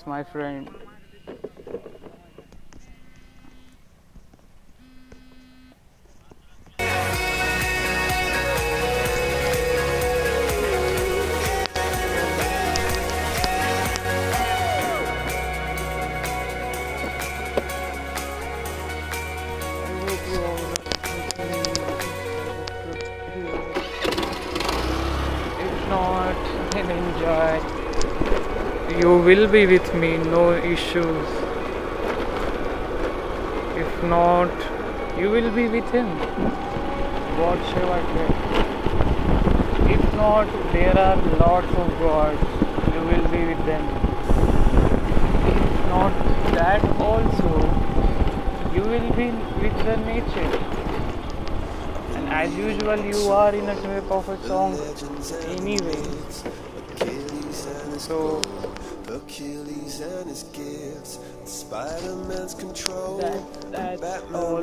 It's my friend. If not, then enjoy. You will be with me, no issues. If not, you will be with him. God shall I. If not, there are lots of gods. You will be with them. If not that also, you will be with the nature. And as usual, you are in a trip of a song anyway. So Achilles and his gifts, Spider-Man's control, That- that's Batman all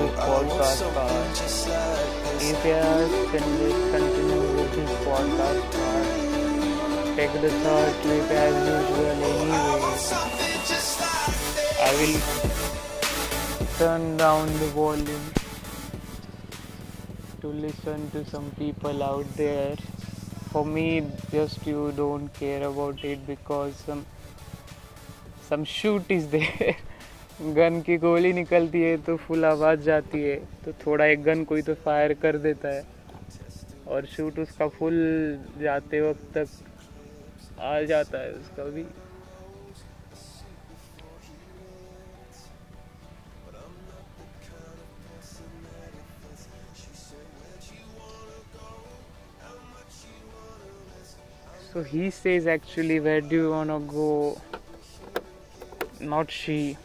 This podcast part. If then let's continue with this podcast part. Take the third trip as usual anyway. I will turn down the volume to listen to some people out there. For me, just you don't care about it because some some shoot is there. Gun की गोली निकलती है तो full आवाज़ जाती है तो थोड़ा एक गन कोई तो फायर कर देता है और शूट उसका फुल जाते वक्त तक आ जाता है उसका भी So he says actually, where do you wanna go? Not she.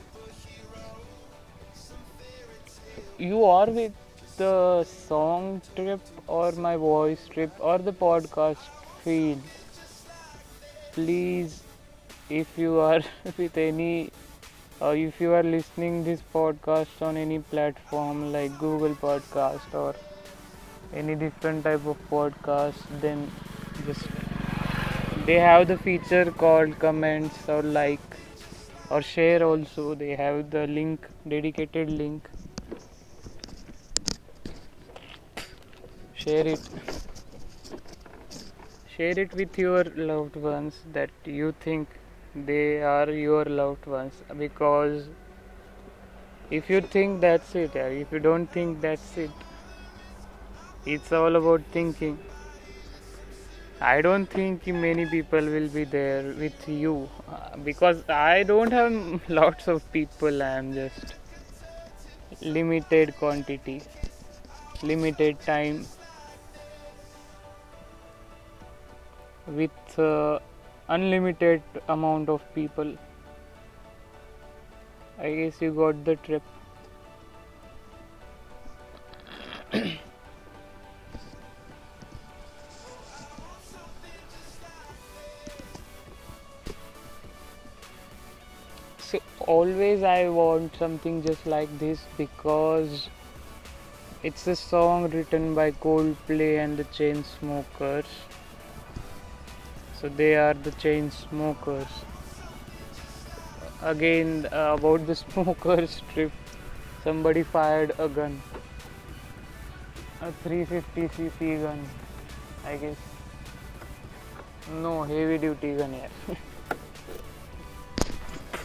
You are with the song trip or my voice trip or the podcast feed. Please, if you are with any or if you are listening this podcast on any platform like Google Podcast or any different type of podcast, then just they have the feature called comments or like or share also they have the link dedicated link share it share it with your loved ones that you think they are your loved ones because if you think that's it if you don't think that's it it's all about thinking I don't think many people will be there with you uh, because I don't have lots of people. I am just limited quantity, limited time with uh, unlimited amount of people. I guess you got the trip. So always I want something just like this because it's a song written by Coldplay and the Chainsmokers. So they are the Chainsmokers. Again uh, about the smokers trip, somebody fired a gun, a 350cc gun, I guess. No heavy duty gun यार.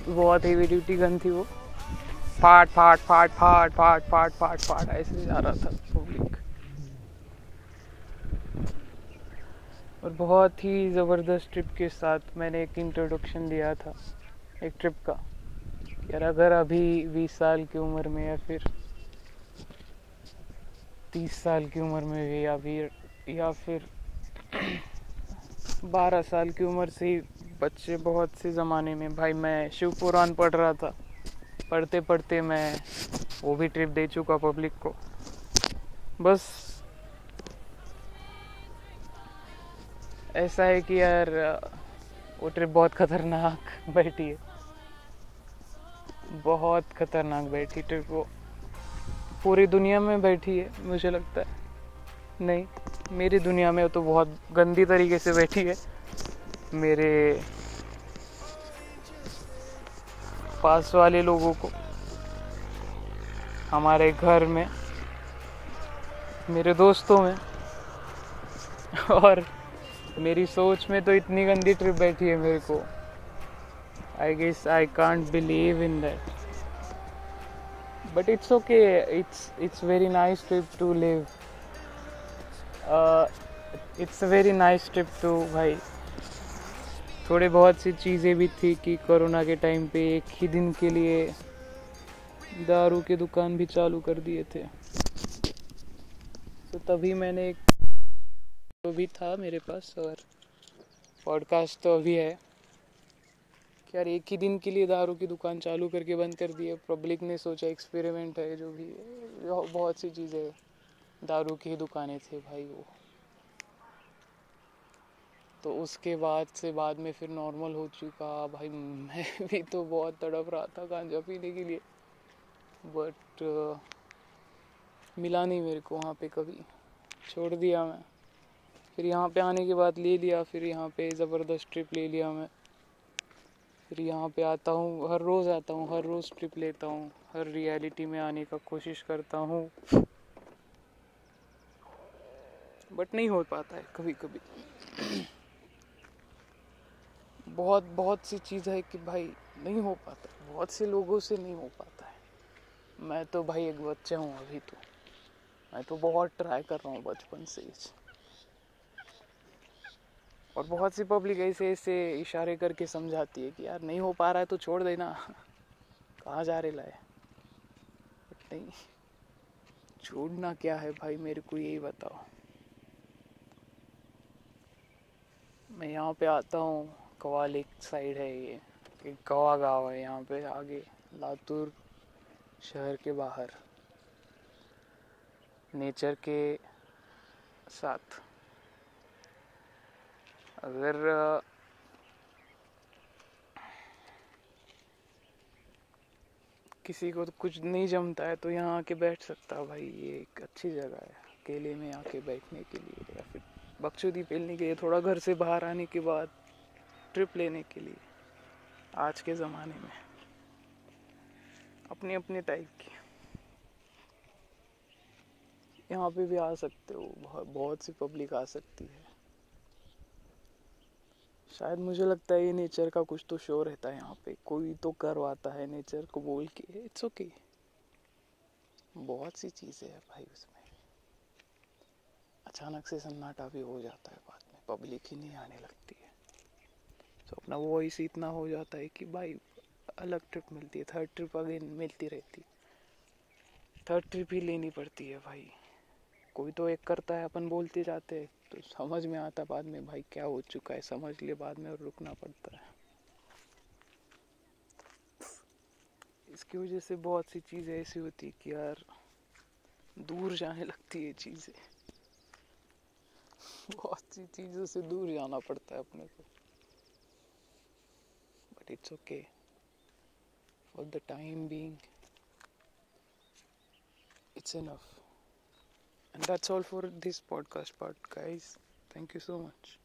बहुत heavy duty gun थी वो फाट फाट फाट फाट फाट फाट फाट फाट ऐसे जा रहा था पब्लिक और बहुत ही ज़बरदस्त ट्रिप के साथ मैंने एक इंट्रोडक्शन दिया था, एक ट्रिप का। यार अगर अभी 20 साल की उम्र में या फिर 30 साल की उम्र में भी, या फिर या फिर बारह साल की उम्र से बच्चे बहुत से ज़माने में, भाई मैं शिव पुराण पढ़ रहा था। पढ़ते पढ़ते मैं वो भी ट्रिप दे चुका पब्लिक को। बस ऐसा है कि यार, वो ट्रिप बहुत खतरनाक बैठी है। बहुत खतरनाक बैठी ट्रिप वो। पूरी दुनिया में बैठी है, मुझे लगता है। नहीं, मेरी दुनिया में तो बहुत गंदी तरीके से बैठी है। मेरे पास वाले लोगों को, हमारे घर में, मेरे दोस्तों में, और मेरी सोच में तो इतनी गंदी ट्रिप बैठी है मेरे को। I guess I can't believe in that but it's okay it's it's very nice trip to live it's a very nice trip to भाई। थोड़े बहुत सी चीज़ें भी थी कि कोरोना के टाइम पे एक ही दिन के लिए दारू की दुकान भी चालू कर दिए थे। तो तभी मैंने एक तो भी था मेरे पास और पॉडकास्ट तो अभी है। यार एक ही दिन के लिए दारू की दुकान चालू करके बंद कर दी है। पब्लिक ने सोचा एक्सपेरिमेंट है जो भी है। बहुत सी चीज़ें दारू की दुकानें थे भाई वो। तो उसके बाद से बाद में फिर नॉर्मल हो चुका। भाई मैं भी तो बहुत तड़प रहा था गांजा पीने के लिए। बट uh, मिला नहीं मेरे को वहाँ पे कभी। छोड़ दिया मैं। फिर यहाँ पे आने के बाद ले लिया, फिर यहाँ पे ज़बरदस्त ट्रिप ले लिया मैं। फिर यहाँ पे आता हूँ, हर रोज़ आता हूँ, हर रोज़ ट्रिप लेता हूँ, हर रियलिटी में आने का कोशिश करता हूँ। बट नहीं हो पाता है कभी कभी बहुत बहुत सी चीज़ है कि भाई नहीं हो पाता, बहुत से लोगों से नहीं हो पाता है। मैं तो भाई एक बच्चा हूँ अभी तो। मैं तो बहुत ट्राई कर रहा हूँ बचपन से ही। और बहुत सी पब्लिक ऐसे ऐसे इशारे करके समझाती है कि यार नहीं हो पा रहा है तो छोड़ देना। कहाँ जा रहे लाए? नहीं। छोड़ना क्या है भाई? मेरे को यही बताओ। मैं यहाँ पे आता हूँ। कवाल एक साइड है ये। एक कवा गाँव है यहाँ पे आगे। लातूर शहर के बाहर। नेचर के साथ। अगर किसी को तो कुछ नहीं जमता है तो यहाँ आके बैठ सकता भाई ये एक अच्छी जगह है अकेले में आके बैठने के लिए या फिर बकचोदी पेलने के लिए थोड़ा घर से बाहर आने के बाद ट्रिप लेने के लिए आज के ज़माने में। अपने अपने टाइप की। यहाँ पे भी आ सकते हो बहुत, बहुत सी पब्लिक आ सकती है। शायद मुझे लगता है ये नेचर का कुछ तो शो रहता है यहाँ पे। कोई तो करवाता है नेचर को बोल के। It's okay okay. बहुत सी चीज़ें है भाई उसमें। अचानक से सन्नाटा भी हो जाता है बाद में। पब्लिक ही नहीं आने लगती है। तो अपना वॉइस इतना हो जाता है कि भाई, अलग ट्रिप मिलती है। थर्ड ट्रिप अगेन मिलती रहती। थर्ड ट्रिप ही लेनी पड़ती है भाई। कोई तो एक करता है, अपन बोलते जाते हैं। तो समझ में आता बाद में, भाई क्या हो चुका है? समझ लिए बाद में और रुकना पड़ता है। इसकी वजह से बहुत सी चीज़ें ऐसी होती है कि यार, दूर जाने लगती है चीज़ें। बहुत सी चीज़ों से दूर जाना पड़ता है अपने को। But it's okay for the time being it's enough. And that's all for this podcast part guys. Thank you so much